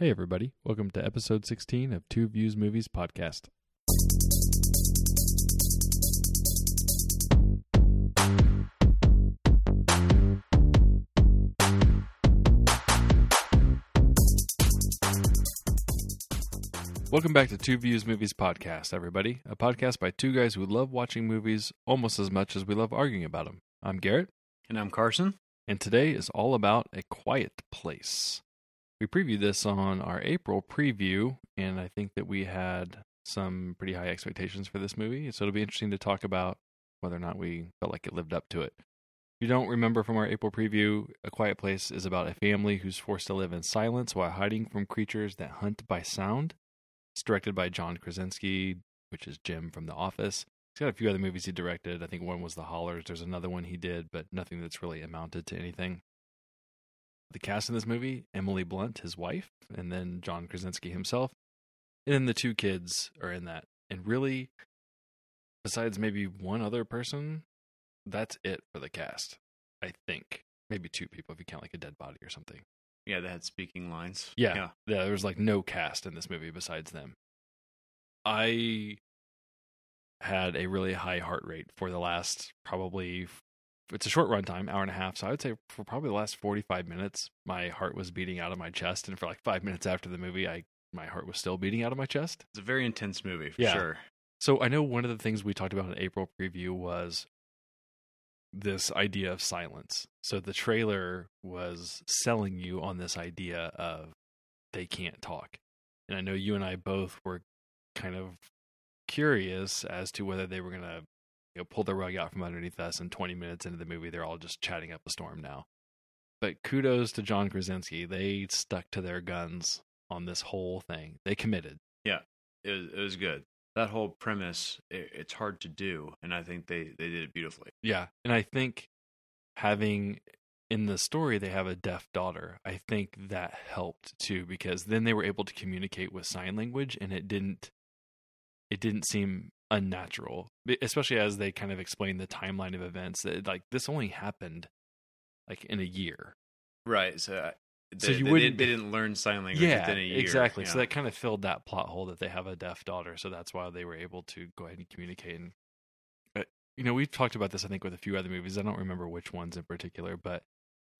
Hey, everybody. Welcome to episode 16 of Two Views Movies Podcast. Welcome back to Two Views Movies Podcast, everybody. A podcast by two guys who love watching movies almost as much as we love arguing about them. I'm Garrett, And I'm Carson. and today is all about A Quiet Place. We previewed this on our April preview, and I think that we had some pretty high expectations for this movie. So it'll be interesting to talk about whether or not we felt like it lived up to it. If you don't remember from our April preview, A Quiet Place is about a family who's forced to live in silence while hiding from creatures that hunt by sound. It's directed by John Krasinski, which is Jim from The Office. He's got a few other movies he directed. I think one was The Hollars. There's another one he did, but nothing that's really amounted to anything. The cast in this movie Emily Blunt, his wife, and then John Krasinski himself. And then the two kids are in that. And really, besides maybe one other person, that's it for the cast, I think. Maybe two people if you count like a dead body or something. Yeah, that had speaking lines. Yeah. Yeah. Yeah, there was like no cast in this movie besides them. I had a really high heart rate for the last probably it's a short run time, hour and a half. So I would say for probably the last 45 minutes, my heart was beating out of my chest and for like 5 minutes after the movie, I my heart was still beating out of my chest. It's a very intense movie for Yeah. sure. So I know one of the things we talked about in April preview was this idea of silence. So the trailer was selling you on this idea of they can't talk. And I know you and I both were kind of curious as to whether they were going to you know, pull the rug out from underneath us and 20 minutes into the movie they're all just chatting up a storm now. But kudos to John Krasinski. They stuck to their guns on this whole thing. They committed. Yeah, it was, it was good. That whole premise, it, it's hard to do, and I think they, they did it beautifully. Yeah, and I think having in the story they have a deaf daughter. I think that helped too because then they were able to communicate with sign language, and it didn't it didn't seem unnatural, especially as they kind of explain the timeline of events. That like this only happened like in a year. Right. So, uh, they, So you they, wouldn't- they didn't learn sign language yeah, within a year. exactly. So that kind of filled that plot hole that they have a deaf daughter. So that's why they were able to go ahead and communicate. And but you know, we've talked about this I think with a few other movies. I don't remember which ones in particular, but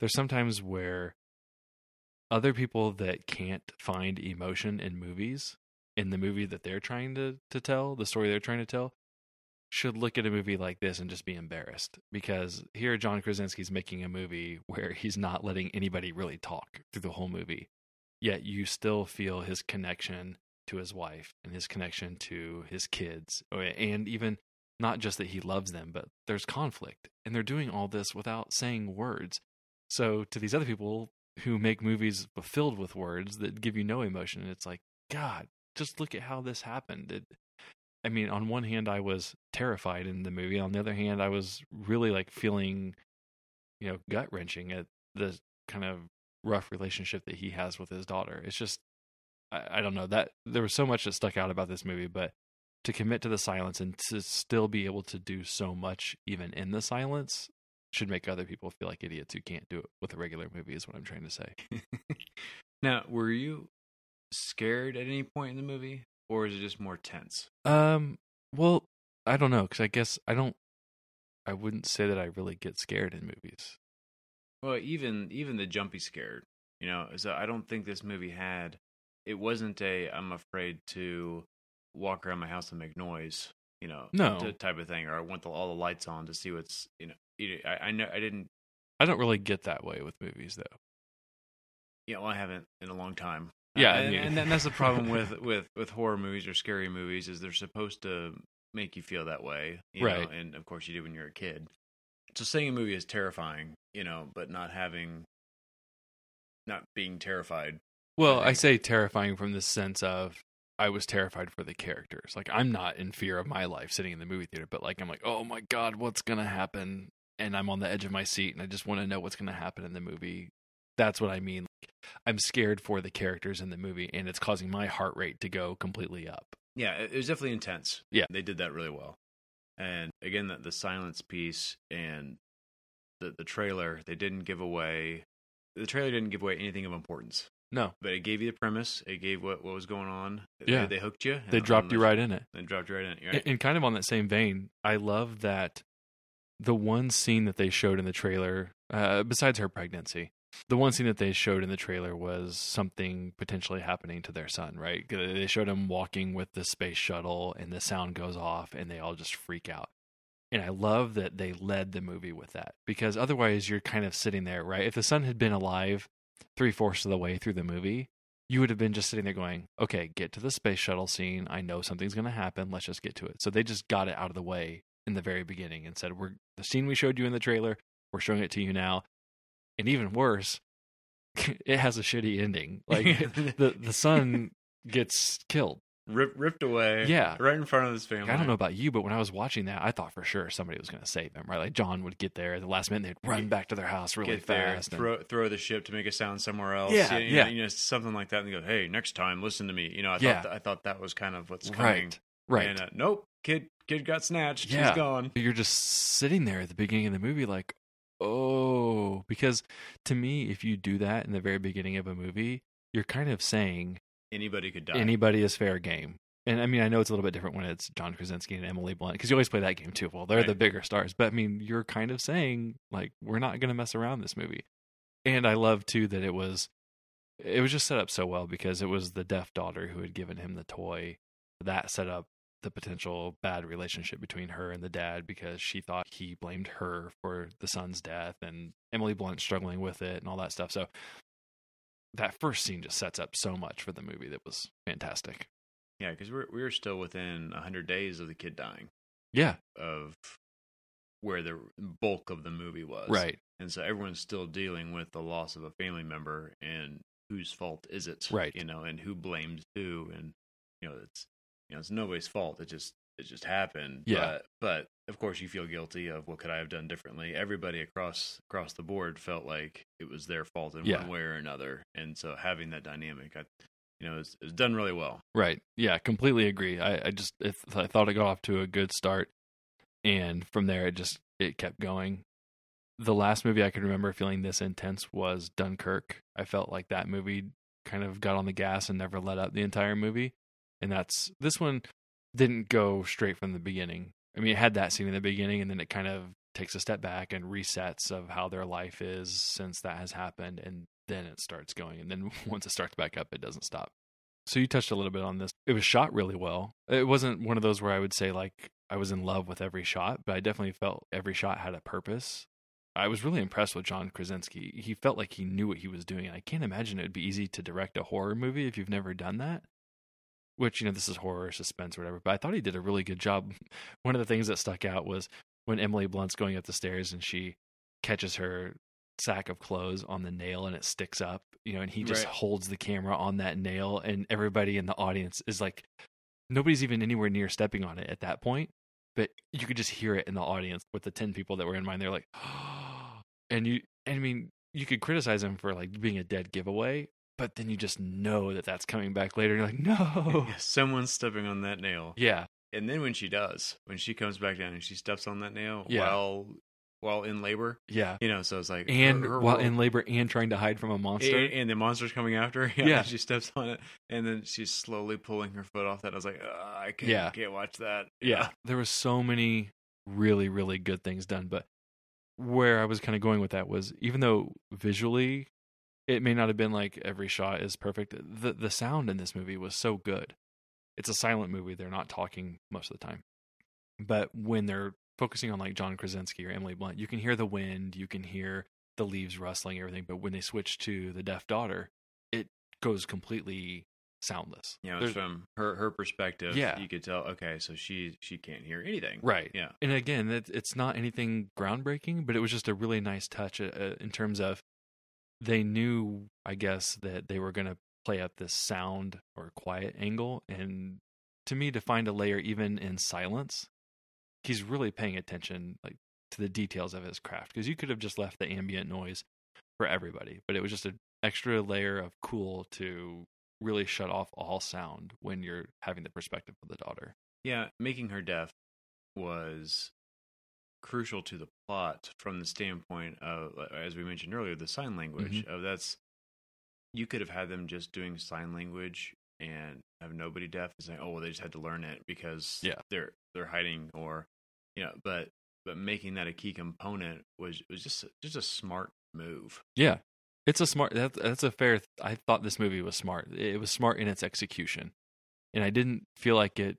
there's sometimes where other people that can't find emotion in movies in the movie that they're trying to to tell, the story they're trying to tell, should look at a movie like this and just be embarrassed because here John Krasinski's making a movie where he's not letting anybody really talk through the whole movie. Yet you still feel his connection to his wife and his connection to his kids and even not just that he loves them, but there's conflict and they're doing all this without saying words. So to these other people who make movies filled with words that give you no emotion, it's like, God, just look at how this happened. It, I mean, on one hand, I was terrified in the movie. On the other hand, I was really like feeling, you know, gut wrenching at the kind of rough relationship that he has with his daughter. It's just, I, I don't know that there was so much that stuck out about this movie, but to commit to the silence and to still be able to do so much even in the silence should make other people feel like idiots who can't do it with a regular movie is what I'm trying to say. now, were you scared at any point in the movie, or is it just more tense? Um, well, I don't know cuz I guess I don't I wouldn't say that I really get scared in movies. Well, even even the jumpy scared, you know. So I don't think this movie had. It wasn't a I'm afraid to walk around my house and make noise, you know, No. type of thing, or I want the, all the lights on to see what's, you know. I, I know I didn't. I don't really get that way with movies though. Yeah, well, I haven't in a long time. Yeah, uh, I and, and then that's the problem with with with horror movies or scary movies is they're supposed to make you feel that way, you know, Right. and of course you do when you're a kid. So seeing a movie is terrifying, you know, but not having, not being terrified. Well, I I say terrifying from the sense of I was terrified for the characters. Like I'm not in fear of my life sitting in the movie theater, but like I'm like, "Oh my god, what's going to happen?" And I'm on the edge of my seat and I just want to know what's going to happen in the movie. That's what I mean. Like, I'm scared for the characters in the movie and it's causing my heart rate to go completely up. Yeah, it, it was definitely intense. Yeah. they did that really well. And again, the, the silence piece and the the trailer, they didn't give away. The trailer didn't give away anything of importance. No, but it gave you the premise. It gave what what was going on. Yeah. they, they hooked you. they dropped you right in it. They dropped you right in. And- Right? And kind of on that same vein, I love that the one scene that they showed in the trailer, uh, besides her pregnancy, the one scene that they showed in the trailer was something potentially happening to their son, right? They showed him walking with the space shuttle and the sound goes off and they all just freak out. And I love that they led the movie with that because otherwise you're kind of sitting there, right? If the son had been alive three fourths of the way through the movie, you would have been just sitting there going, okay, get to the space shuttle scene. I know something's going to happen. Let's just get to it. So they just got it out of the way in the very beginning and said, we're the scene we showed you in the trailer, we're showing it to you now. And even worse, it has a shitty ending. Like the, the son gets killed. Rip, ripped away. Yeah. right in front of his family. I don't know about you, but when I was watching that, I thought for sure somebody was going to save him, right? Like John would get there at the last minute, they'd run back to their house really Get there, fast. and- throw throw the ship to make a sound somewhere else. Yeah, you know, yeah. you know, something like that, and go, "Hey, next time, listen to me." You know, I Yeah. thought th- I thought that was kind of what's coming. right, right. And, uh, nope, kid kid got snatched. Yeah. He's gone. you're just sitting there at the beginning of the movie like oh because to me if you do that in the very beginning of a movie you're kind of saying Anybody could die. anybody is fair game. And i mean i know it's a little bit different when it's john krasinski and emily blunt because you always play that game too. Well they're the bigger stars. But i mean you're kind of saying like we're not going to mess around this movie. And i love too that it was it was just set up so well because it was the deaf daughter who had given him the toy that set up the potential bad relationship between her and the dad because she thought he blamed her for the son's death and Emily Blunt struggling with it and all that stuff. So that first scene just sets up so much for the movie that was fantastic. yeah, because we're we were still within hundred days of the kid dying Yeah, of where the bulk of the movie was. right. and so everyone's still dealing with the loss of a family member and whose fault is it Right. you know and who blames who and you know it's you know it's nobody's fault it just it just happened Yeah. but, but of course you feel guilty of what could i have done differently everybody across across the board felt like it was their fault in Yeah. one way or another and so having that dynamic i you know it's, it's done really well Right. Yeah, completely agree. I, I just it, I thought it got off to a good start, and from there it just it kept going. The last movie I can remember feeling this intense was Dunkirk. I felt like that movie kind of got on the gas and never let up the entire movie, and that's this one didn't go straight from the beginning. I mean, it had that scene in the beginning, and then it kind of takes a step back and resets of how their life is since that has happened, and then it starts going. And then once it starts back up, it doesn't stop. So you touched a little bit on this. It was shot really well. It wasn't one of those where I would say like I was in love with every shot, but I definitely felt every shot had a purpose. I was really impressed with John Krasinski. He felt like he knew what he was doing. I can't imagine it would be easy to direct a horror movie if you've never done that. Which, you know, this is horror, suspense, or whatever. But I thought he did a really good job. One of the things that stuck out was when Emily Blunt's going up the stairs and she catches her sack of clothes on the nail and it sticks up, you know, and he just Right. holds the camera on that nail and everybody in the audience is like nobody's even anywhere near stepping on it at that point, but you could just hear it in the audience with the 10 people that were in mine. They're like, and you, and I mean, you could criticize him for like being a dead giveaway, but then you just know that that's coming back later. And you're like, no. someone's stepping on that nail Yeah. and then when she does when she comes back down and she steps on that nail Yeah. while while in labor Yeah. you know so it's like And her- her while in labor and trying to hide from a monster. and, and the monster's coming after her. Yeah, Yeah. she steps on it, and then she's slowly pulling her foot off that. I was like, I can't, Yeah. can't watch that. yeah there was so many really really good things done but where i was kind of going with that was even though visually it may not have been like every shot is perfect the the sound in this movie was so good it's a silent movie they're not talking most of the time but when they're focusing on like john krasinski or emily blunt you can hear the wind you can hear the leaves rustling everything but when they switch to the deaf daughter it goes completely soundless Yeah, There's- from her her perspective, Yeah. you could tell. Okay, so she she can't hear anything. Right. Yeah. And again, it, it's not anything groundbreaking, but it was just a really nice touch uh, uh, in terms of they knew, I guess, that they were going to play up this sound or quiet angle. And to me, to find a layer even in silence, he's really paying attention like to the details of his craft because you could have just left the ambient noise for everybody, but it was just an extra layer of cool to really shut off all sound when you're having the perspective of the daughter. Yeah, making her deaf was crucial to the plot from the standpoint of, as we mentioned earlier, the sign language. Mm-hmm. Of that's you could have had them just doing sign language and have nobody deaf and saying, "Oh, well, they just had to learn it because Yeah. they're they're hiding," or you know, but but making that a key component was was just just a smart move. Yeah, it's a smart. That's that's a fair. I thought this movie was smart. It was smart in its execution, and I didn't feel like it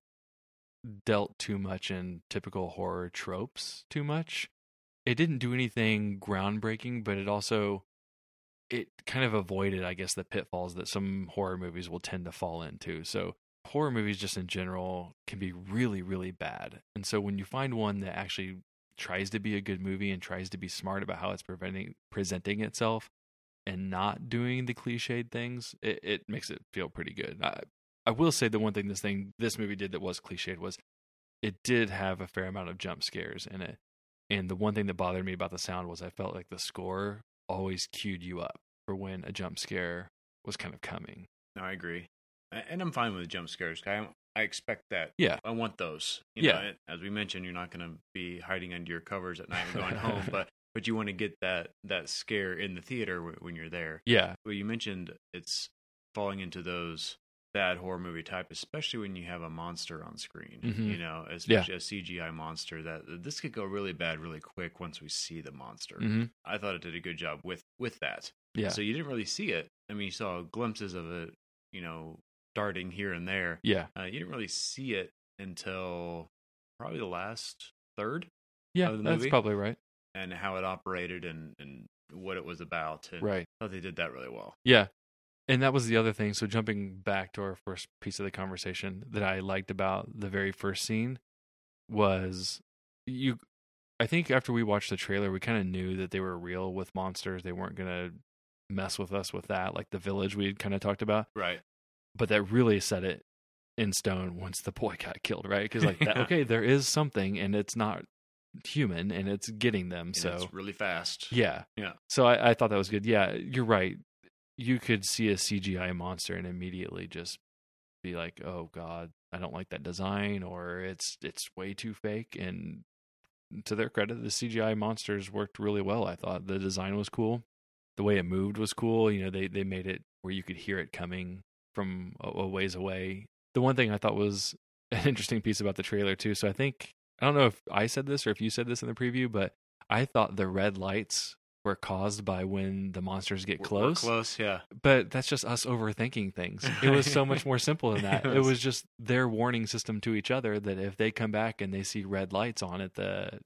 dealt too much in typical horror tropes. Too much. It didn't do anything groundbreaking, but it also it kind of avoided, I guess, the pitfalls that some horror movies will tend to fall into. So horror movies, just in general, can be really, really bad. And so when you find one that actually tries to be a good movie and tries to be smart about how it's preventing presenting itself and not doing the cliched things, it, it makes it feel pretty good. I, I will say the one thing this thing this movie did that was cliched was it did have a fair amount of jump scares in it. And the one thing that bothered me about the sound was I felt like the score always cued you up for when a jump scare was kind of coming. No, I agree, and I'm fine with jump scares. I I expect that. Yeah. I want those. You Yeah. know, as we mentioned, you're not going to be hiding under your covers at night and going home, but but you want to get that that scare in the theater w- when you're there. Yeah. Well, you mentioned it's falling into those bad horror movie type, especially when you have a monster on screen. Mhm. You know, especially a CGI monster. That this could go really bad really quick once we see the monster. hmm I thought it did a good job with with that. Yeah. So you didn't really see it. I mean, you saw glimpses of it, you know, darting here and there. yeah. Uh, you didn't really see it until probably the last third Yeah. of the That's probably right. and how it operated and, and what it was about. And Right. I thought they did that really well. Yeah. And that was the other thing. So jumping back to our first piece of the conversation that I liked about the very first scene was you I think after we watched the trailer we kind of knew that they were real with monsters. They weren't going to mess with us with that like the village we kind of talked about. Right. But that really set it in stone once the boy got killed, right? Cuz like that, okay, there is something and it's not human and it's getting them. And so it's really fast. yeah. Yeah. So I, I thought that was good. Yeah, you're right. You could see a CGI monster and immediately just be like, "Oh God, I don't like that design," or "It's it's way too fake." And to their credit, the CGI monsters worked really well. I thought the design was cool, the way it moved was cool. You know, they they made it where you could hear it coming from a, a ways away. The one thing I thought was an interesting piece about the trailer too. So I think I don't know if I said this or if you said this in the preview, but I thought the red lights were caused by when the monsters get We're- close. We're close, yeah. But that's just us overthinking things. It was so much more simple than that. It It was- was just their warning system to each other that if they come back and they see red lights on at the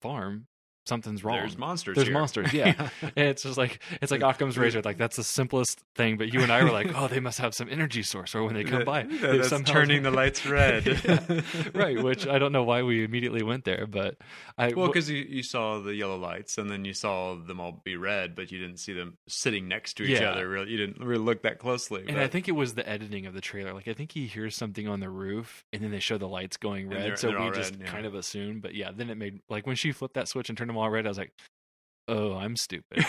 farm, something's wrong. There's monsters. There's here. monsters, yeah. it's just like it's like Occam's razor. Like that's the simplest thing. But you and I were like, oh, they must have some energy source, or when they come by, they've that's somehow- turning the lights red. Yeah, right? Which I don't know why we immediately went there, but I Well, because you, you saw the yellow lights and then you saw them all be red, but you didn't see them sitting next to each Yeah. other. Really, you didn't really look that closely. And but- I think it was the editing of the trailer. Like I think he hears something on the roof, and then they show the lights going red. they're- so they're we just red, yeah. kind of assume. But yeah, then it made like when she flipped that switch and turned them red. I was like, "Oh, I'm stupid."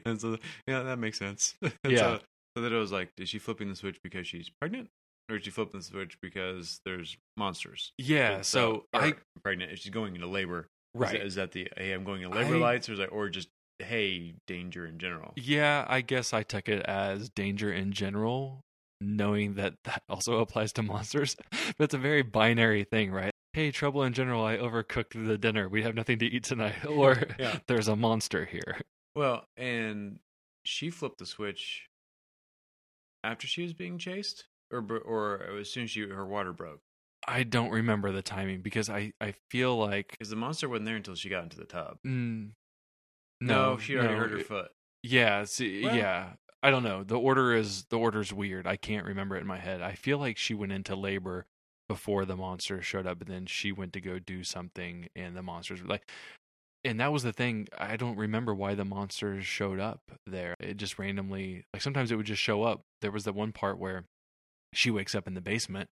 and so, yeah, that makes sense. Yeah. So, so that it was like, is she flipping the switch because she's pregnant, or is she flipping the switch because there's monsters? yeah. And So uh, or I pregnant. If she's going into labor, Is right. that, is that the hey, I'm going into labor I- lights, or is that or just hey, danger in general? Yeah, I guess I took it as danger in general, knowing that that also applies to monsters. but it's a very binary thing, right? Hey, trouble in general. I overcooked the dinner. We have nothing to eat tonight. Or Yeah. there's a monster here. Well, and she flipped the switch after she was being chased, or or as soon as she her water broke, I don't remember the timing because I, I feel like because the monster wasn't there until she got into the tub. mm, No, no, she already no, hurt her it- foot. Yeah, see, Well- yeah. I don't know. The order is the order's weird. I can't remember it in my head. I feel like she went into labor before the monster showed up, and then she went to go do something, and the monsters were like. And that was the thing. I don't remember why the monsters showed up there. It just randomly, like sometimes it would just show up. There was the one part where she wakes up in the basement,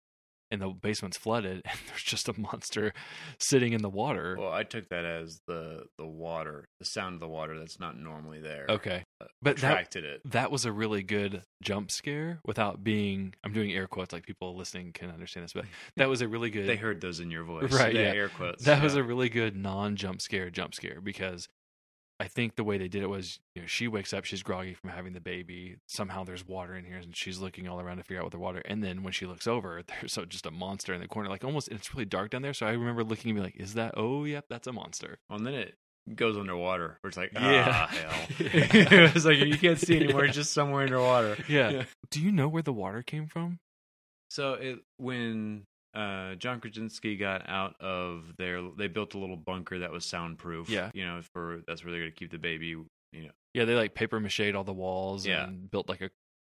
and the basement's flooded, and there's just a monster sitting in the water. Well, I took that as the the water, the sound of the water that's not normally there. okay, uh, but that it. that was a really good jump scare without being I'm doing air quotes like people listening can understand this, but that was a really good They heard those in your voice, Right, yeah. air quotes. that was a really good non jump scare jump scare because I think the way they did it was, you know, she wakes up, she's groggy from having the baby. Somehow there's water in here, and she's looking all around to figure out what the water. And then when she looks over, there's so just a monster in the corner, like almost. It's really dark down there, so I remember looking and be like, "Is that? Oh, yep, that's a monster." Well, and then it goes underwater. Where it's like, Yeah. ah, hell. it's like you can't see anymore. It's just somewhere underwater. Yeah. Do you know where the water came from? So it when uh, John Krasinski got out of their, they built a little bunker that was soundproof. Yeah. you know, for that's where they're going to keep the baby. You know, Yeah, they like paper mache all the walls Yeah. and built like a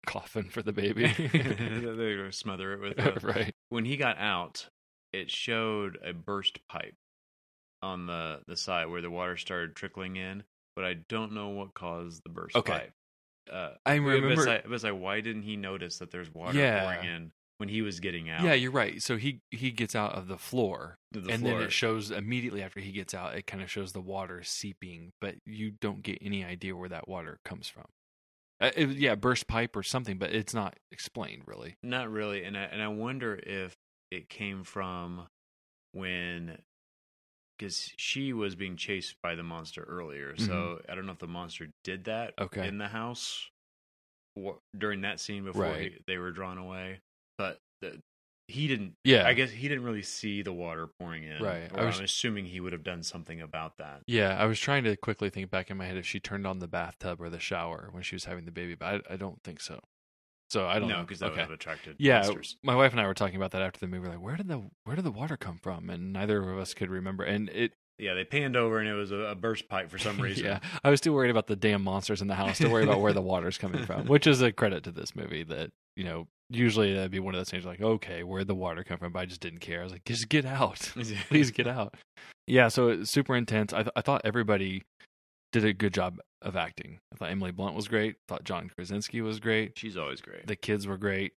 coffin for the baby. to smother it with. Right. when he got out, it showed a burst pipe on the the side where the water started trickling in, but I don't know what caused the burst Okay. pipe. Uh, I remember. like, why didn't he notice that there's water Yeah. pouring in when he was getting out? Yeah, you're right. So he he gets out of the floor, the and floor? then it shows immediately after he gets out. It kind of shows the water seeping, but you don't get any idea where that water comes from. Uh, it, yeah, burst pipe or something, but it's not explained really. Not really, and I and I wonder if it came from when because she was being chased by the monster earlier. So I don't know if the monster did that Mm-hmm. Okay. in the house during that scene before Right. he, they were drawn away, but the, he didn't. Yeah, I guess he didn't really see the water pouring in. Right. I was- I'm assuming he would have done something about that. Yeah, I was trying to quickly think back in my head if she turned on the bathtub or the shower when she was having the baby, but I, I don't think so. So I don't no, know because that would have attracted Yeah, monsters. my wife and I were talking about that after the movie. Like, where did the where did the water come from? And neither of us could remember. And it, Yeah, they panned over and it was a, a burst pipe for some reason. yeah, I was still worried about the damn monsters in the house to worry about where the water's coming from, which is a credit to this movie. That you know, usually that'd be one of those things like, okay, where'd the water come from? But I just didn't care. I was like, just get out, please get out. Yeah, so it's super intense. I th- I thought everybody did a good job of acting. I thought Emily Blunt was great. I thought John Krasinski was great. She's always great. The kids were great,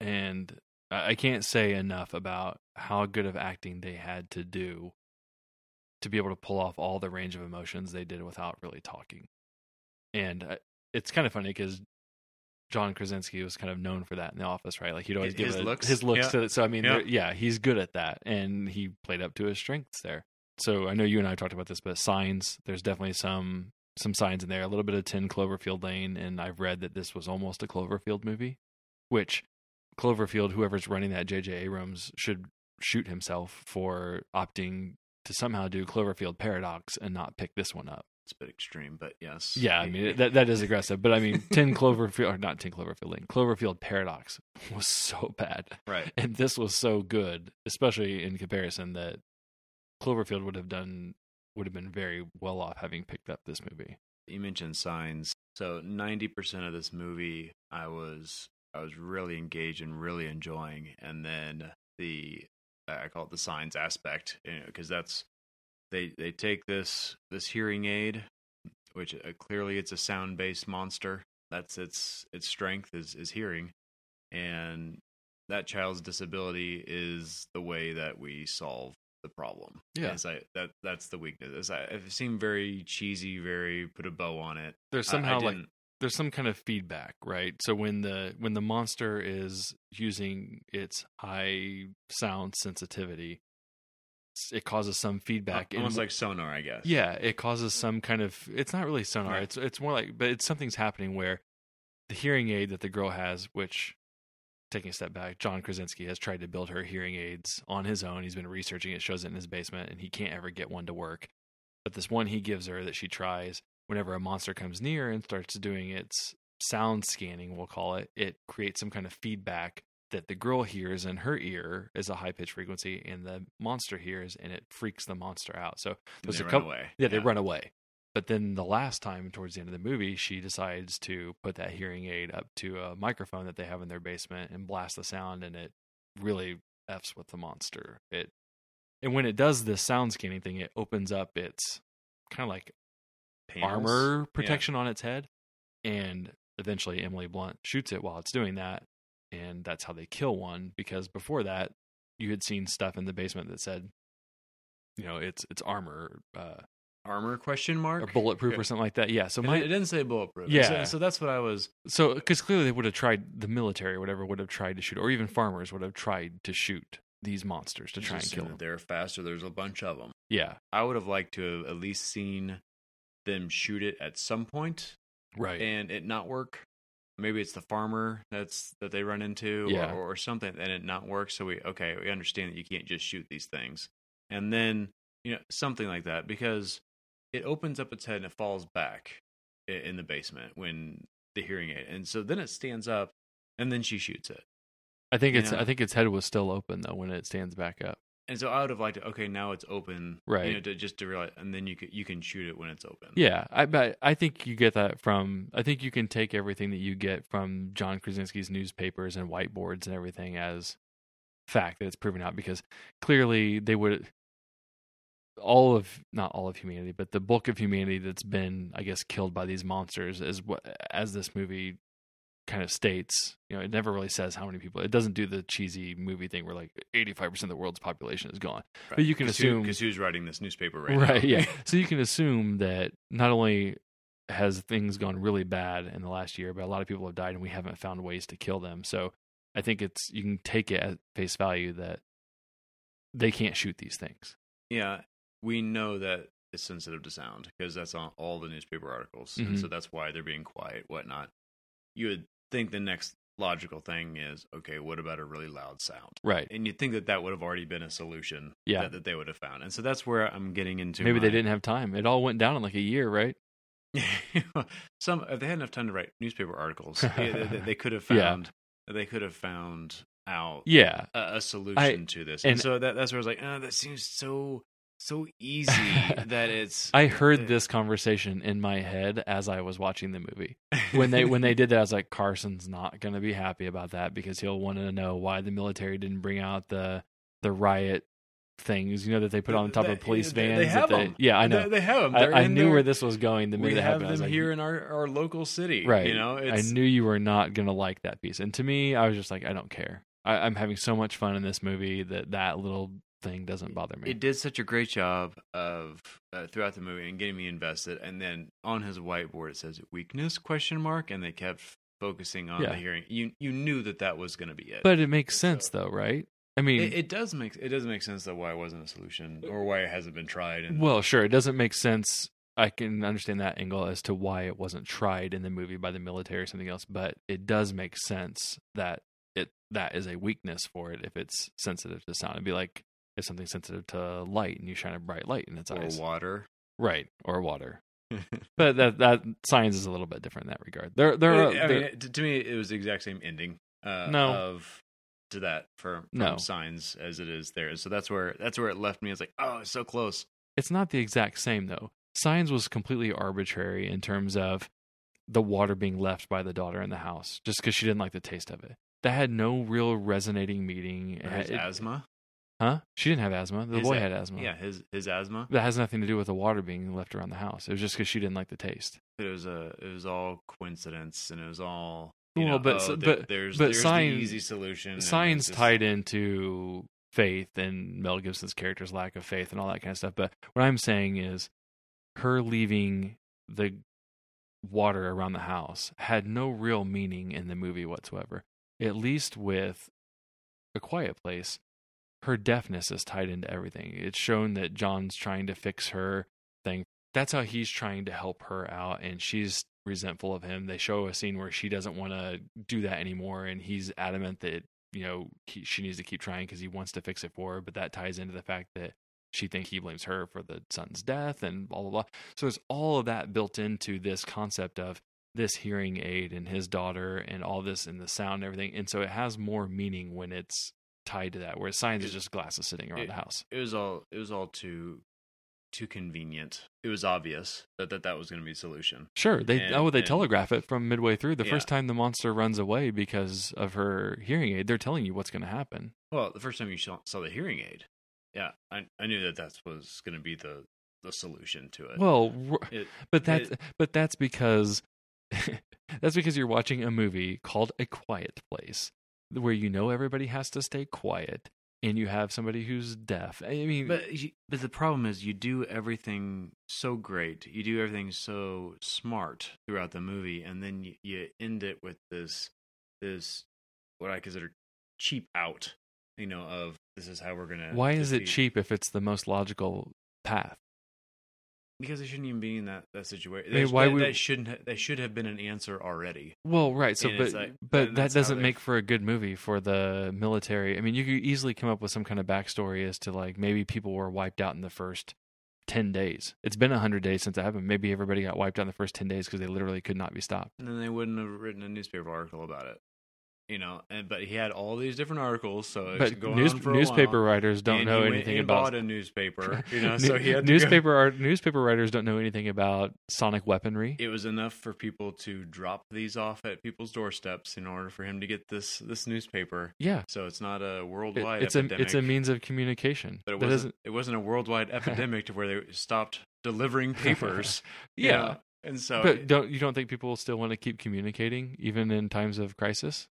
and I can't say enough about how good of acting they had to do to be able to pull off all the range of emotions they did without really talking. And uh, it's kind of funny because John Krasinski was kind of known for that in The Office, right? Like he'd always His- give his a- looks? his looks Yeah. to it. So I mean, Yeah. yeah, he's good at that, and he played up to his strengths there. So I know you and I talked about this, but signs. There's definitely some some signs in there. A little bit of Ten Cloverfield Lane, and I've read that this was almost a Cloverfield movie, which Cloverfield, whoever's running that, J.J. Abrams, should shoot himself for opting to somehow do Cloverfield Paradox and not pick this one up. It's a bit extreme, but yes. Yeah, I mean that that is aggressive, but I mean Ten Cloverfield or not Ten Cloverfield Lane, Cloverfield Paradox was so bad, right. and this was so good, especially in comparison that Cloverfield would have done would have been very well off having picked up this movie. You mentioned signs. So ninety percent of this movie, I was I was really engaged and really enjoying, and then the I call it the signs aspect, because that's they they take this this hearing aid, which uh, clearly it's a sound based monster. That's its its strength is is hearing, and that child's disability is the way that we solve the problem. Yeah. As I, that that's the weakness. As I, it seemed very cheesy, very put a bow on it. There's I- I somehow like there's some kind of feedback, right? So when the when the monster is using its high sound sensitivity, it causes some uh, feedback. in almost like sonar, I guess. Yeah, it causes some kind of. It's not really sonar. Right. It's it's more like, but it's something's happening where the hearing aid that the girl has, which taking a step back, John Krasinski has tried to build her hearing aids on his own. He's been researching it, shows it in his basement, and he can't ever get one to work. But this one he gives her that she tries whenever a monster comes near and starts doing its sound scanning, we'll call it, it creates some kind of feedback that the girl hears in her ear is a high pitched frequency and the monster hears and it freaks the monster out. So there's they a run couple away. yeah, they run away. But then the last time, towards the end of the movie, she decides to put that hearing aid up to a microphone that they have in their basement and blast the sound, and it really f's with the monster. It and when it does this sound scanning thing, it opens up its kind of like Panels. armor protection on its head, and eventually Emily Blunt shoots it while it's doing that, and that's how they kill one. Because before that, you had seen stuff in the basement that said, you know, it's it's armor. Uh, armor question mark or bulletproof Yeah. or something like that. Yeah. So It- my it didn't say bulletproof. Yeah. So, so that's what I was. so because clearly they would have tried the military or whatever would have tried to shoot, or even farmers would have tried to shoot these monsters to try and kill them. They're faster. There's a bunch of them. Yeah. I would have liked to have at least seen them shoot it at some point right. and it not work. Maybe it's the farmer that's that they run into Yeah. or, or something and it not work. So we okay, we understand that you can't just shoot these things. And then, you know, something like that because it opens up its head and it falls back in the basement when the hearing aid. And so then it stands up and then she shoots it. I think you its know. I think its head was still open though when it stands back up. And so I would have liked it. Okay, now it's open, Right. You know, to, just to realize, and then you can you can shoot it when it's open. Yeah, I but I think you get that from. I think you can take everything that you get from John Krasinski's newspapers and whiteboards and everything as fact that it's proven out because clearly they would all of not all of humanity, but the bulk of humanity that's been, I guess, killed by these monsters what as this movie kind of states. You know, it never really says how many people. It doesn't do the cheesy movie thing where like eighty five percent of the world's population is gone. But you can assume because who's writing this newspaper right, right now? yeah so you can assume that not only has things gone really bad in the last year but a lot of people have died and we haven't found ways to kill them so i think it's you can take it at face value that they can't shoot these things Yeah, we know that it's sensitive to sound because that's on all the newspaper articles, Mhm. and so that's why they're being quiet, whatnot. You would think the next logical thing is, okay, what about a really loud sound? right And you'd think that that would have already been a solution Yeah. that, that they would have found. And so that's where I'm getting into. maybe they didn't have time it all went down in like a year right Some if they had enough time to write newspaper articles, they, they- they could have found Yeah. they could have found out yeah a, a solution to this. And, and- so that, that's where I was like, oh, that seems so so easy that it's. i heard uh, this conversation in my head as i was watching the movie when they when they did that, I was like, Carson's not going to be happy about that because he'll want to know why the military didn't bring out the the riot things, you know, that they put on top of police vans. They that have they- them. Yeah, I know. They, they have them. I, They're I knew there. where this was going the minute it have happened. I was them like, here in our, our local city. right? You know, I knew you were not going to like that piece, and to me, I was just like, I don't care. I, I'm having so much fun in this movie that that little thing doesn't bother me. it did such a great job of uh, throughout the movie and getting me invested. And then on his whiteboard it says weakness question mark, and they kept focusing on Yeah. the hearing. You you knew that that was going to be it. but it makes sense though, right? I mean, it, it does make it does make sense that why it wasn't a solution or why it hasn't been tried. And Well, sure. It doesn't make sense. I can understand that angle as to why it wasn't tried in the movie by the military or something else, but it does make sense that it that is a weakness for it if it's sensitive to sound. It'd be like if something's sensitive to light and you shine a bright light in its or eyes, water. right? Or water. But that that science is a little bit different in that regard. There there are I there- mean, to, to me, it was the exact same ending. Uh, No. of to that for from No. signs as it is there. So that's where that's where it left me. It's like, oh, it's so close. it's not the exact same though. Signs was completely arbitrary in terms of the water being left by the daughter in the house just because she didn't like the taste of it. That had no real resonating meaning. It it- asthma. Huh? She didn't have asthma. The His boy a- had asthma. Yeah, his his asthma. That has nothing to do with the water being left around the house. It was just because she didn't like the taste. It was a it was all coincidence, and it was all. You Well, know, but oh, there- but- there's but there's sign- the easy solution. and Signs it's just- tied into faith and Mel Gibson's character's lack of faith and all that kind of stuff. But what I'm saying is her leaving the water around the house had no real meaning in the movie whatsoever. At least with A Quiet Place, her deafness is tied into everything. It's shown that John's trying to fix her thing. That's how he's trying to help her out, and she's resentful of him. They show a scene where she doesn't want to do that anymore, and he's adamant that you know he, she needs to keep trying because he wants to fix it for her. But that ties into the fact that she thinks he blames her for the son's death and blah blah blah. So there's all of that built into this concept of this hearing aid and his daughter and all this and the sound and everything. And so it has more meaning when it's tied to that, whereas Signs is just glasses sitting around it- the house. It was all it was all too too convenient. It was obvious that that, that was going to be the solution. Sure, they And- oh they and- telegraph it from midway through. The Yeah. first time the monster runs away because of her hearing aid, they're telling you what's going to happen. Well, the first time you saw, saw the hearing aid, yeah, I I knew that that was going to be the the solution to it. Well, It- but that's it- but that's because that's because you're watching a movie called A Quiet Place, where you know everybody has to stay quiet, and you have somebody who's deaf. I mean, But you, but the problem is you do everything so great, you do everything so smart throughout the movie, and then you, you end it with this this what I consider cheap out. You know, of this is how we're gonna. why is it cheap if it's the most logical path? Because they shouldn't even be in that, that situation. I mean, That- why that, would- that shouldn't ha- that should have been an answer already. Well, right. So, And but like- but that doesn't they- make for a good movie for the military. I mean, you could easily come up with some kind of backstory as to like maybe people were wiped out in the first ten days. It's been hundred days since it happened. Maybe everybody got wiped out in the first ten days because they literally could not be stopped. And then they wouldn't have written a newspaper article about it. You know, and but he had all these different articles, so But going news, on for a newspaper writers don't And know anything about bought a newspaper. You know, so he had newspaper art, newspaper writers don't know anything about sonic weaponry. it was enough for people to drop these off at people's doorsteps in order for him to get this this newspaper. yeah, So it's not a It- worldwide it's a it's a means of communication. but it That wasn't doesn't- it wasn't a worldwide epidemic to where they stopped delivering papers. you yeah, know? and so but don't you don't think people still want to keep communicating even in times of crisis?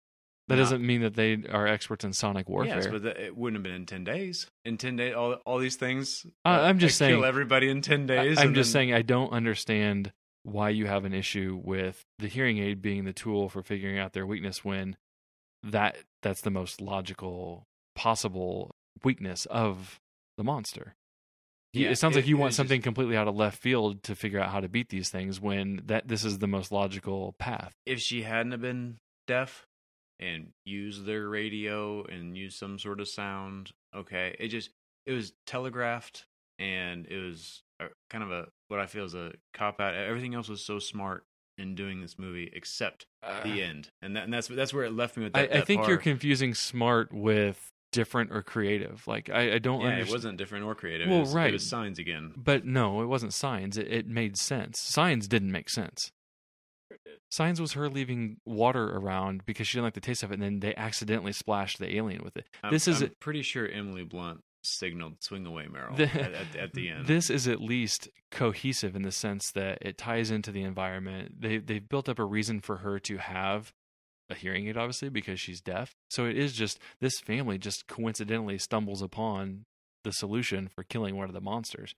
That doesn't mean that they are experts in sonic warfare. Yes, but the, it wouldn't have been in ten days. In ten days, all all these things. I- I'm just uh, saying- kill everybody in ten I- days. I'm just then- saying I don't understand why you have an issue with the hearing aid being the tool for figuring out their weakness when that that's the most logical possible weakness of the monster. Yeah, it sounds it- like you want something completely out of left field to figure out how to beat these things when that this is the most logical path. if she hadn't have been deaf and use their radio and use some sort of sound, okay, it just it was telegraphed and it was kind of a what I feel is a cop out. Everything else was so smart in doing this movie except ah. the end, and that, and that's that's where it left me with I, that. I that think you're confusing smart with different or creative. Like I, I don't Yeah, understand. it wasn't different or creative. Well, it was, right. It was signs again. But no, it wasn't signs. It, it made sense. Signs didn't make sense. Signs was her leaving water around because she didn't like the taste of it, and then they accidentally splashed the alien with it. I'm, This is I'm pretty sure Emily Blunt signaled "swing away, Merrill" The- at, at, at the end. This is at least cohesive in the sense that it ties into the environment. They they've built up a reason for her to have a hearing aid, obviously, because she's deaf. So it is just this family just coincidentally stumbles upon the solution for killing one of the monsters.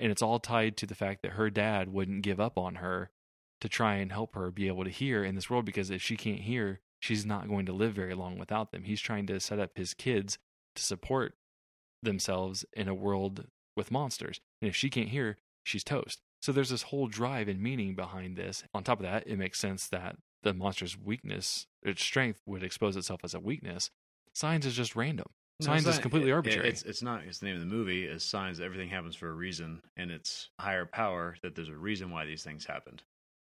And it's all tied to the fact that her dad wouldn't give up on her to try and help her be able to hear in this world because if she can't hear, she's not going to live very long without them. He's trying to set up his kids to support themselves in a world with monsters. And if she can't hear, she's toast. So there's this whole drive and meaning behind this. On top of that, it makes sense that the monster's weakness, its strength, would expose itself as a weakness. Signs is just random. No, Signs it's is not- completely it- arbitrary. It's it's not. It's the name of the movie. Is signs. Everything happens for a reason, and it's higher power that there's a reason why these things happened.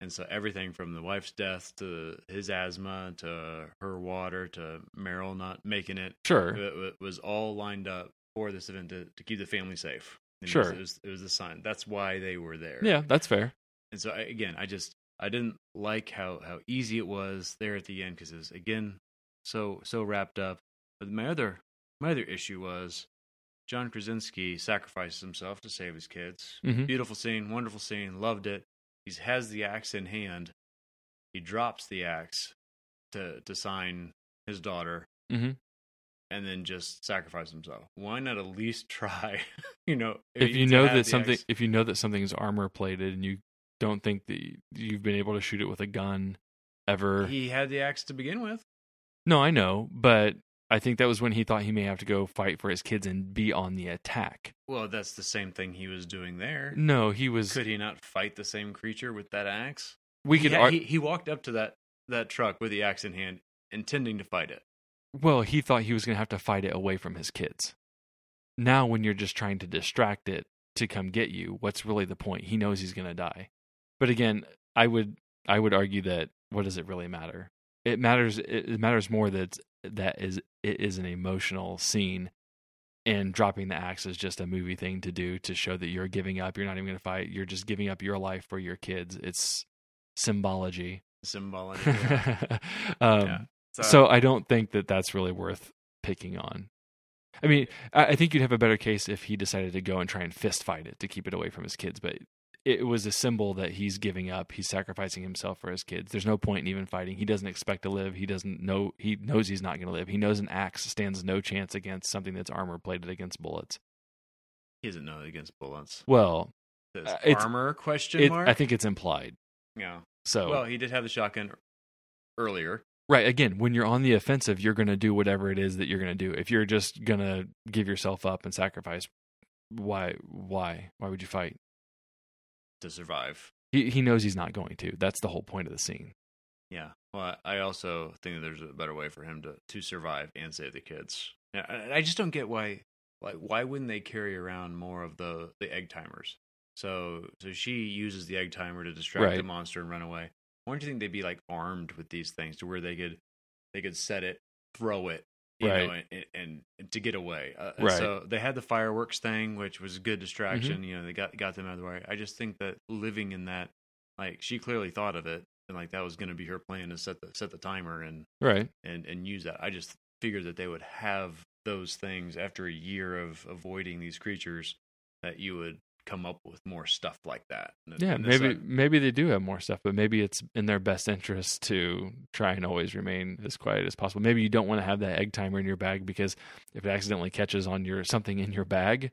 And so everything from the wife's death to his asthma to her water to Merrill not making it, sure. it, it was all lined up for this event to, to keep the family safe. And Sure. it was, it was, sign. That's why they were there. Yeah, that's fair. And so I, again, I just I didn't like how how easy it was there at the end because it was again so so wrapped up. But my other my other issue was John Krasinski sacrifices himself to save his kids. Mhm. Beautiful scene, wonderful scene, loved it. He has the axe in hand. He drops the axe to to sign his daughter, hmm and then just sacrifice himself. Why not at least try? you know, If you know that something, axe- if you know that something is armor plated, and you don't think that you've been able to shoot it with a gun ever, he had the axe to begin with. no, I know, but I think that was when he thought he may have to go fight for his kids and be on the attack. Well, that's the same thing he was doing there. No, he was. Could he not fight the same creature with that axe? we could. had- ar- he, he walked up to that, that truck with the axe in hand, intending to fight it. Well, he thought he was going to have to fight it away from his kids. Now, when you're just trying to distract it to come get you, what's really the point? He knows he's going to die. But again, I would I would argue that what does it really matter? It matters. It, it matters more that that is it is an emotional scene, and dropping the axe is just a movie thing to do to show that you're giving up. You're not even going to fight. You're just giving up your life for your kids. It's symbology. Symbology. Yeah. um, Yeah. so I don't think that that's really worth picking on. I mean, I, I think you'd have a better case if he decided to go and try and fist fight it to keep it away from his kids. But it was a symbol that he's giving up. He's sacrificing himself for his kids. There's no point in even fighting. He doesn't expect to live. He doesn't know. He knows he's not going to live. He knows an axe stands no chance against something that's armor plated against bullets. he doesn't know against bullets. Well, Uh, armor question it, mark. I think it's implied. yeah. So Well, he did have the shotgun earlier. Right. Again, when you're on the offensive, you're going to do whatever it is that you're going to do. If you're just going to give yourself up and sacrifice, why? Why? Why would you fight? To survive. He he knows he's not going to. That's the whole point of the scene. Yeah. Well, I also think that there's a better way for him to to survive and save the kids. Yeah, I I just don't get why like why wouldn't they carry around more of the the egg timers? So so she uses the egg timer to distract the monster and run away. Why don't you think they'd be like armed with these things to where they could they could set it, throw it, you know, Right. and, and, and to get away. Uh, Right. So they had the fireworks thing, which was a good distraction. You know, they got got them out of the way. I just think that living in that, like, she clearly thought of it, and like that was going to be her plan to set the set the timer and Right. and and use that. I just figured that they would have those things after a year of avoiding these creatures, that you would come up with more stuff like that. And- Yeah, maybe uh, maybe they do have more stuff, but maybe it's in their best interest to try and always remain as quiet as possible. Maybe you don't want to have that egg timer in your bag because if it accidentally catches on your something in your bag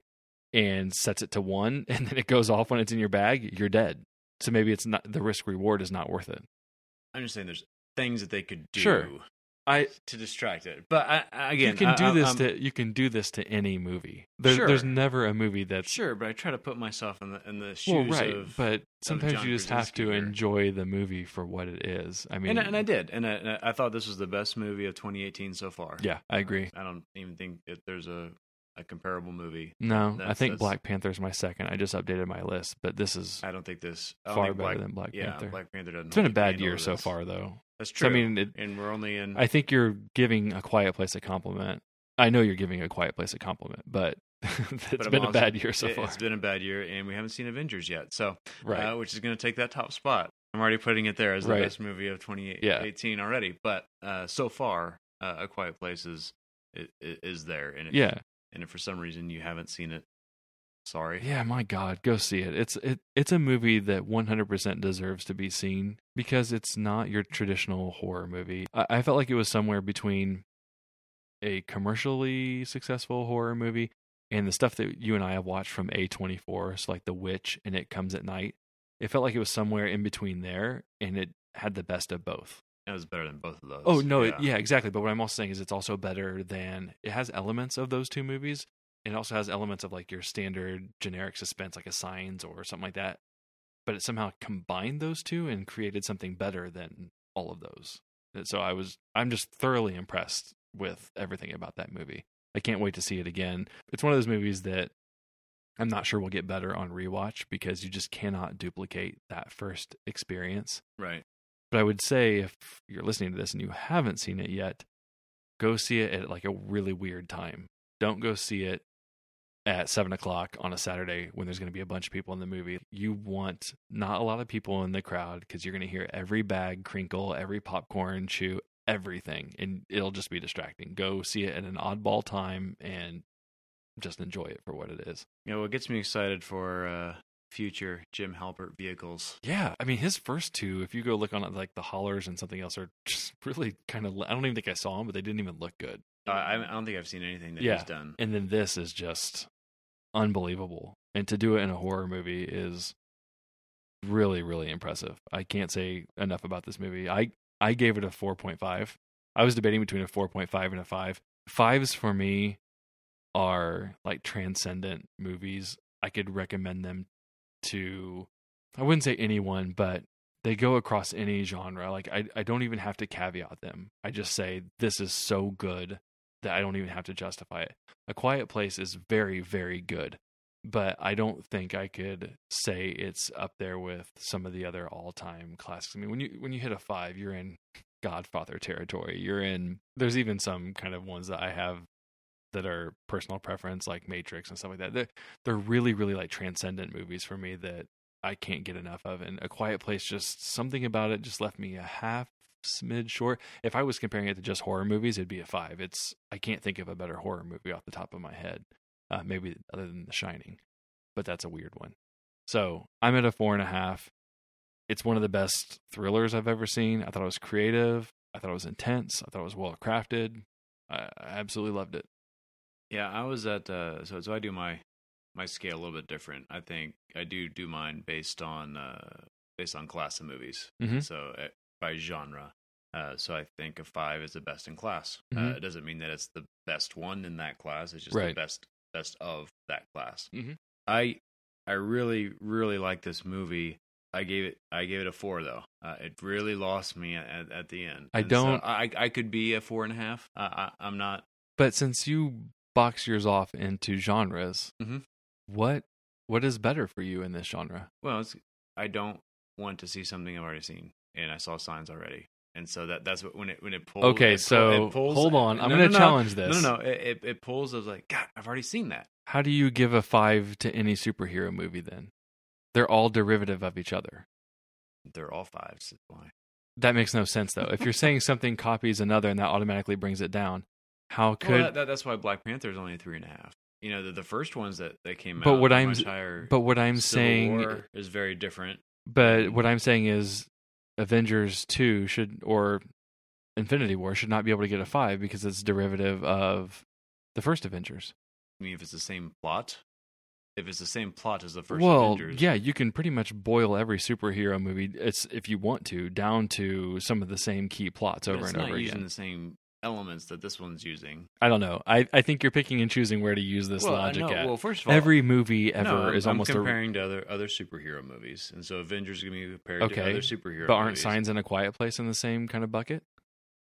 and sets it to one and then it goes off when it's in your bag, you're dead. So maybe it's not the risk reward is not worth it. I'm just saying, there's things that they could do Sure. I to distract it. But I, I- again, you can do I- this I'm- to you can do this to any movie. There's Sure. there's never a movie that's Sure, but I try to put myself in the in the shoes well right, of. but sometimes you just have to enjoy the movie for what it is. I mean, and, I- and I did, and I, and I thought this was the best movie of 2018 so far. yeah, I agree. I don't even think that there's a a comparable movie. No, I think that's- Black is my second. I just updated my list, but this is I don't think this I far think better Black, than Black Panther. yeah, Panther. Black Panther doesn't. it's been a bad year so far, though. That's So, true. I mean, it, and we're only in. I think you're giving A Quiet Place a compliment. I know you're giving A Quiet Place a compliment, but it's but been a bad year so it- far. It's been a bad year, and we haven't seen Avengers yet. So, right. uh, which is going to take that top spot. I'm already putting it there as the Right. best movie of 2018 already. But uh, so far, uh, A Quiet Place is i- i- is there, and if, yeah. and if for some reason you haven't seen it, sorry. Yeah, my God, go see it. It's it, it's a movie that 100% deserves to be seen because it's not your traditional horror movie. I, I felt like it was somewhere between a commercially successful horror movie and the stuff that you and I have watched from A24, so like The Witch and It Comes at Night. It felt like it was somewhere in between there, and it had the best of both. It was better than both of oh, those. Oh no, yeah. It, yeah, exactly. But what I'm also saying is it's also better than it has elements of those two movies. It also has elements of like your standard generic suspense, like a Signs or something like that. But it somehow combined those two and created something better than all of those. And So I was, I'm just thoroughly impressed with everything about that movie. I can't wait to see it again. It's one of those movies that I'm not sure will get better on rewatch because you just cannot duplicate that first experience. right. But I would say if you're listening to this and you haven't seen it yet, go see it at like a really weird time. Don't go see it at seven o'clock on a Saturday when there's going to be a bunch of people in the movie. You want not a lot of people in the crowd because you're going to hear every bag crinkle, every popcorn chew, everything, and it'll just be distracting. Go see it at an oddball time and just enjoy it for what it is. You know what gets me excited for uh, future Jim Halpert vehicles. Yeah, I mean his first two, if you go look on it, like the Hollars and something else, are just really kind of. I don't even think I saw them, but they didn't even look good. Uh, I, I don't think I've seen anything that Yeah. he's done. And then this is just unbelievable, and to do it in a horror movie is really, really impressive. I can't say enough about this movie. I I gave it a four point five. I was debating between a four point five and a five. Fives for me are like transcendent movies. I could recommend them to I wouldn't say anyone, but they go across any genre. Like I I don't even have to caveat them. I just say this is so good that I don't even have to justify it. A Quiet Place is very very good, but I don't think I could say it's up there with some of the other all-time classics. I mean, when you when you hit a 5, you're in Godfather territory. You're in there's even some kind of ones that I have that are personal preference like Matrix and stuff like that. They're, they're really really like transcendent movies for me that I can't get enough of. And A Quiet Place just something about it just left me a half smidge short. If I was comparing it to just horror movies, it'd be a 5. It's I can't think of a better horror movie off the top of my head. Uh, maybe other than The Shining, but that's a weird one. So I'm at a four and a half. It's one of the best thrillers I've ever seen. I thought it was creative. I thought it was intense. I thought it was well crafted. I, I absolutely loved it. Yeah, I was at uh, so so I do my my scale a little bit different. I think I do do mine based on uh, based on class of movies. Mhm. So uh, by genre. Uh, so I think a five is the best in class. Uh, Mhm. it doesn't mean that it's the best one in that class. It's just Right. the best best of that class. Mhm. I I really really like this movie. I gave it I gave it a four though. Uh, it really lost me at, at the end. I And don't- I I could be a four and a half. I, I, I'm not. But since you box yours off into genres, Mhm. what what is better for you in this genre? Well, it's, I don't want to see something I've already seen, and I saw Signs already, and so that that's what when it when it pulls. Okay, it pull- so it pulls, hold on. I'm going to no, no. challenge this. No, no, no. It, it, it pulls. I was like, God, I've already seen that. How do you give a five to any superhero movie then? They're all derivative of each other. They're all fives. Why. That makes no sense though. If you're saying something copies another and that automatically brings it down, how could Well, that, that, that's why Black Panther is only three and a half. You know, the, the first ones that, that came But out, what I'm- higher. but what I'm Civil saying War is very different. but what I'm saying is Avengers 2 should or Infinity War should not be able to get a 5 because it's derivative of the first Avengers. I mean, if it's the same plot, if it's the same plot as the first well, Avengers, yeah, you can pretty much boil every superhero movie it's if you want to down to some of the same key plots over and over using again. the same elements that this one's using. I don't know. I, I think you're picking and choosing where to use this well, logic no, at. well, first of all, Every movie ever no, is I'm almost a comparing to other other superhero movies, and so Avengers is going to be compared to other superhero. but aren't movies. Signs in a quiet place in the same kind of bucket?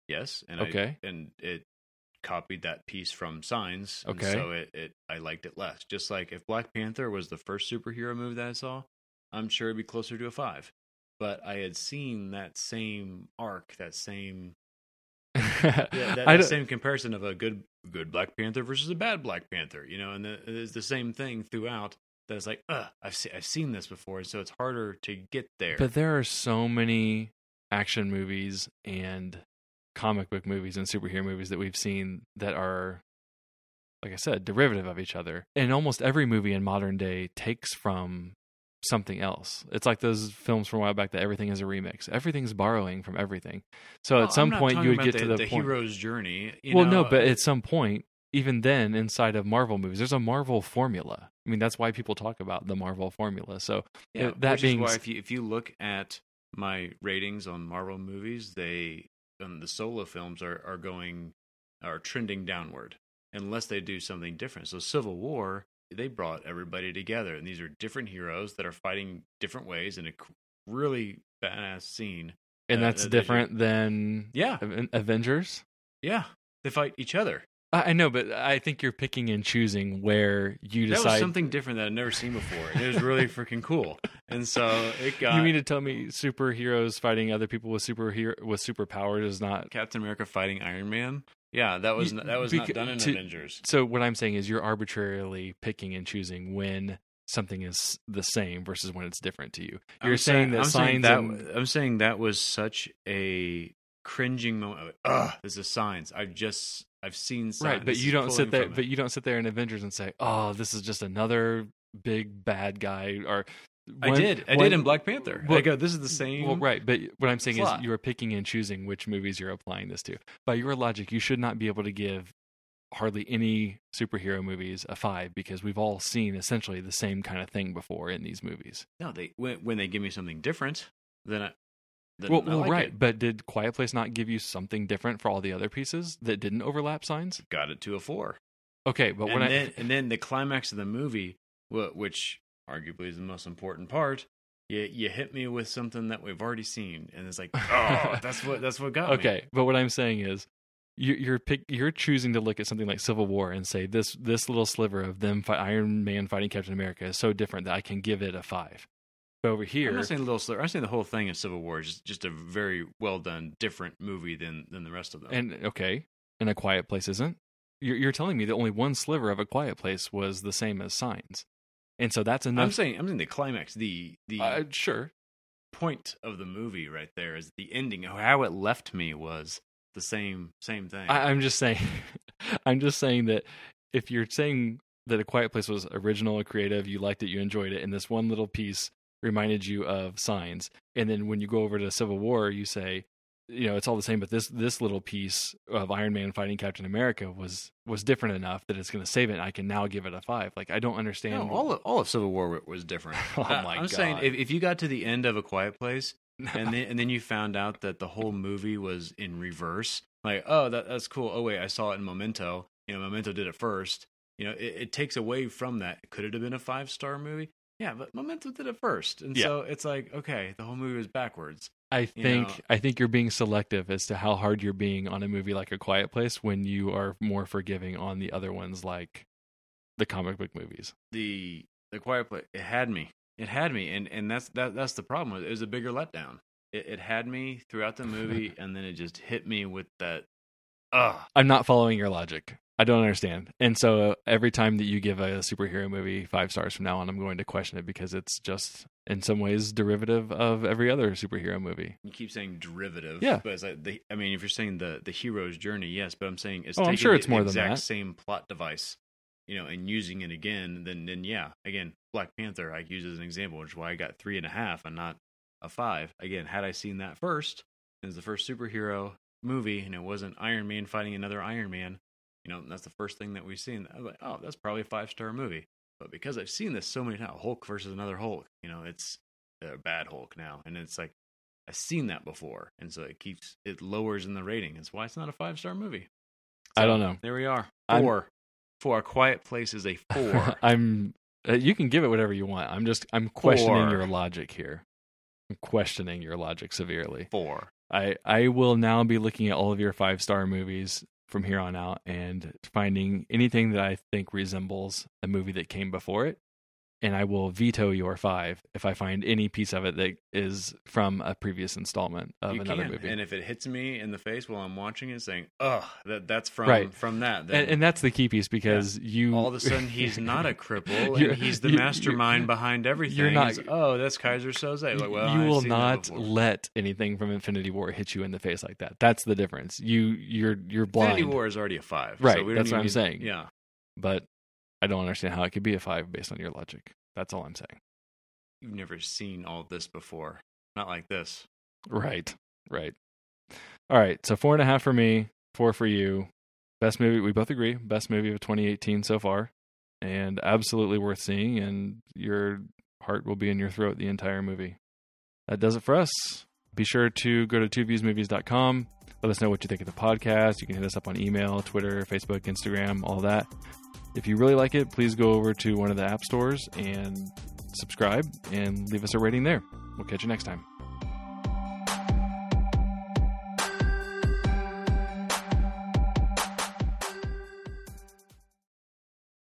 Yes, and Okay. I, and it copied that piece from Signs. Okay. so it, it I liked it less. Just like if Black Panther was the first superhero movie that I saw, I'm sure it'd be closer to a five. But I had seen that same arc, that same yeah, that, don't- same comparison of a good good Black Panther versus a bad Black Panther, you know, and the, it's the same thing throughout. That it's like, Ugh, I've se- I've seen this before, and so it's harder to get there. But there are so many action movies and comic book movies and superhero movies that we've seen that are, like I said, derivative of each other. And almost every movie in modern day takes from something else. It's like those films from a while back that everything is a remix. Everything's borrowing from everything. So Well, at some point you would get to the, the point. hero's journey. You well, know, no, but at some point, even then, inside of Marvel movies, there's a Marvel formula. I mean, that's why people talk about the Marvel formula. So Yeah, Uh, that being why if you if you look at my ratings on Marvel movies, they um, the solo films are are going are trending downward unless they do something different. So Civil War, they brought everybody together, and these are different heroes that are fighting different ways in a really badass scene. and Uh, that's that different than Yeah, Avengers. yeah, they fight each other. I know, but I think you're picking and choosing where you decide. That was something different that I'd never seen before. It was really freaking cool, and so it got you mean to tell me superheroes fighting other people with superhero with superpowers is not? Captain America fighting Iron Man. Yeah, that was that was not done in to- Avengers. So what I'm saying is you're arbitrarily picking and choosing when something is the same versus when it's different to you. You're I'm saying that I'm Signs that and- I'm saying that was such a cringing moment. Like, uh, Ugh, this is Signs. I've just I've seen Signs. right, but you don't sit there. But you don't sit there in Avengers and say, "Oh, this is just another big bad guy." Or I did. I when- did in Black Panther. Well- I go, this is the same. Well, right, but what I'm saying plot. is you're picking and choosing which movies you're applying this to. By your logic, you should not be able to give hardly any superhero movies a five because we've all seen essentially the same kind of thing before in these movies. No, they when, when they give me something different, then I. Then well, I well like right, it. but did Quiet Place not give you something different for all the other pieces that didn't overlap Signs? Got it to a four. Okay, but and when then I and then the climax of the movie, which arguably is the most important part, you you hit me with something that we've already seen, and it's like, oh, that's what that's what got me. okay, but what I'm saying is. You, you're pick, you're choosing to look at something like Civil War and say this this little sliver of them fight, Iron Man fighting Captain America is so different that I can give it a five. But over here, I'm not saying a little sliver. I'm saying the whole thing of Civil War is just, just a very well done, different movie than than the rest of them. And okay, and a quiet place isn't. You're, you're telling me that only one sliver of a quiet place was the same as Signs, and so that's enough. I'm saying I'm saying the climax, the the uh, sure, point of the movie right there is the ending. How it left me was the same same thing. I, I'm just saying. I'm just saying that if you're saying that a quiet place was original, and creative, you liked it, you enjoyed it, and this one little piece reminded you of Signs, and then when you go over to Civil War, you say. You know, it's all the same, but this this little piece of Iron Man fighting Captain America was was different enough that it's going to save it. and I can now give it a five. Like I don't understand. no, what- all of, all of Civil War was different. Oh Uh, my I'm saying if, if you got to the end of a Quiet Place and then and then you found out that the whole movie was in reverse, like oh that that's cool. Oh wait, I saw it in Memento. You know, Memento did it first. You know, it, it takes away from that. Could it have been a five star movie? Yeah, but Memento did it first, and Yeah. so it's like okay, the whole movie was backwards. I think know- I think you're being selective as to how hard you're being on a movie like A Quiet Place when you are more forgiving on the other ones like the comic book movies. the the quiet place it had me it had me and and that's that that's the problem with it was a bigger letdown it, it had me throughout the movie and then it just hit me with that ah I'm not following your logic. I don't understand. And so every time that you give a superhero movie five stars from now on, I'm going to question it because it's just in some ways derivative of every other superhero movie. you keep saying derivative Yeah. but it's like the i mean if you're saying the the hero's journey yes but i'm saying it's Oh, I'm sure the it's more than exact that. same plot device you know and using it again then then yeah again black panther i use as an example which is why i got three and a half and not a five again had i seen that first it was the first superhero movie and it wasn't iron man fighting another iron man you know that's the first thing that we've seen i was like oh that's probably a five star movie but because i've seen this so many times hulk versus another hulk you know it's a bad hulk now and it's like i've seen that before and so it keeps it lowers in the rating that's why it's not a five star movie I don't know. there we are I'm- four for a quiet place is a four I'm. Uh, you can give it whatever you want. I'm just. I'm questioning Four. your logic here. I'm questioning your logic severely. four I I will now be looking at all of your five star movies from here on out and finding anything that I think resembles a movie that came before it, and I will veto your five if I find any piece of it that is from a previous installment of you another can movie. and if it hits me in the face while i'm watching it saying "Oh, that that's from Right. from that then and, and that's the key piece because you all of a sudden he's not a cripple and he's the mastermind behind everything you're not- oh that's Keyser Söze like well you I've will not let anything from Infinity War hit you in the face like that. That's the difference. You you're you're blind. Infinity War is already a five, Right, So we that's what even I'm saying. Yeah, but I don't understand how it could be a five based on your logic. That's all I'm saying. you've never seen all this before, not like this. Right. Right. All right. So four and a half for me, four for you. Best movie. We both agree. Best movie of 2018 so far, and absolutely worth seeing. And your heart will be in your throat the entire movie. That does it for us. Be sure to go to twoviewsmovies.com. Let us know what you think of the podcast. You can hit us up on email, Twitter, Facebook, Instagram, all that. If you really like it, please go over to one of the app stores and subscribe and leave us a rating there. We'll catch you next time.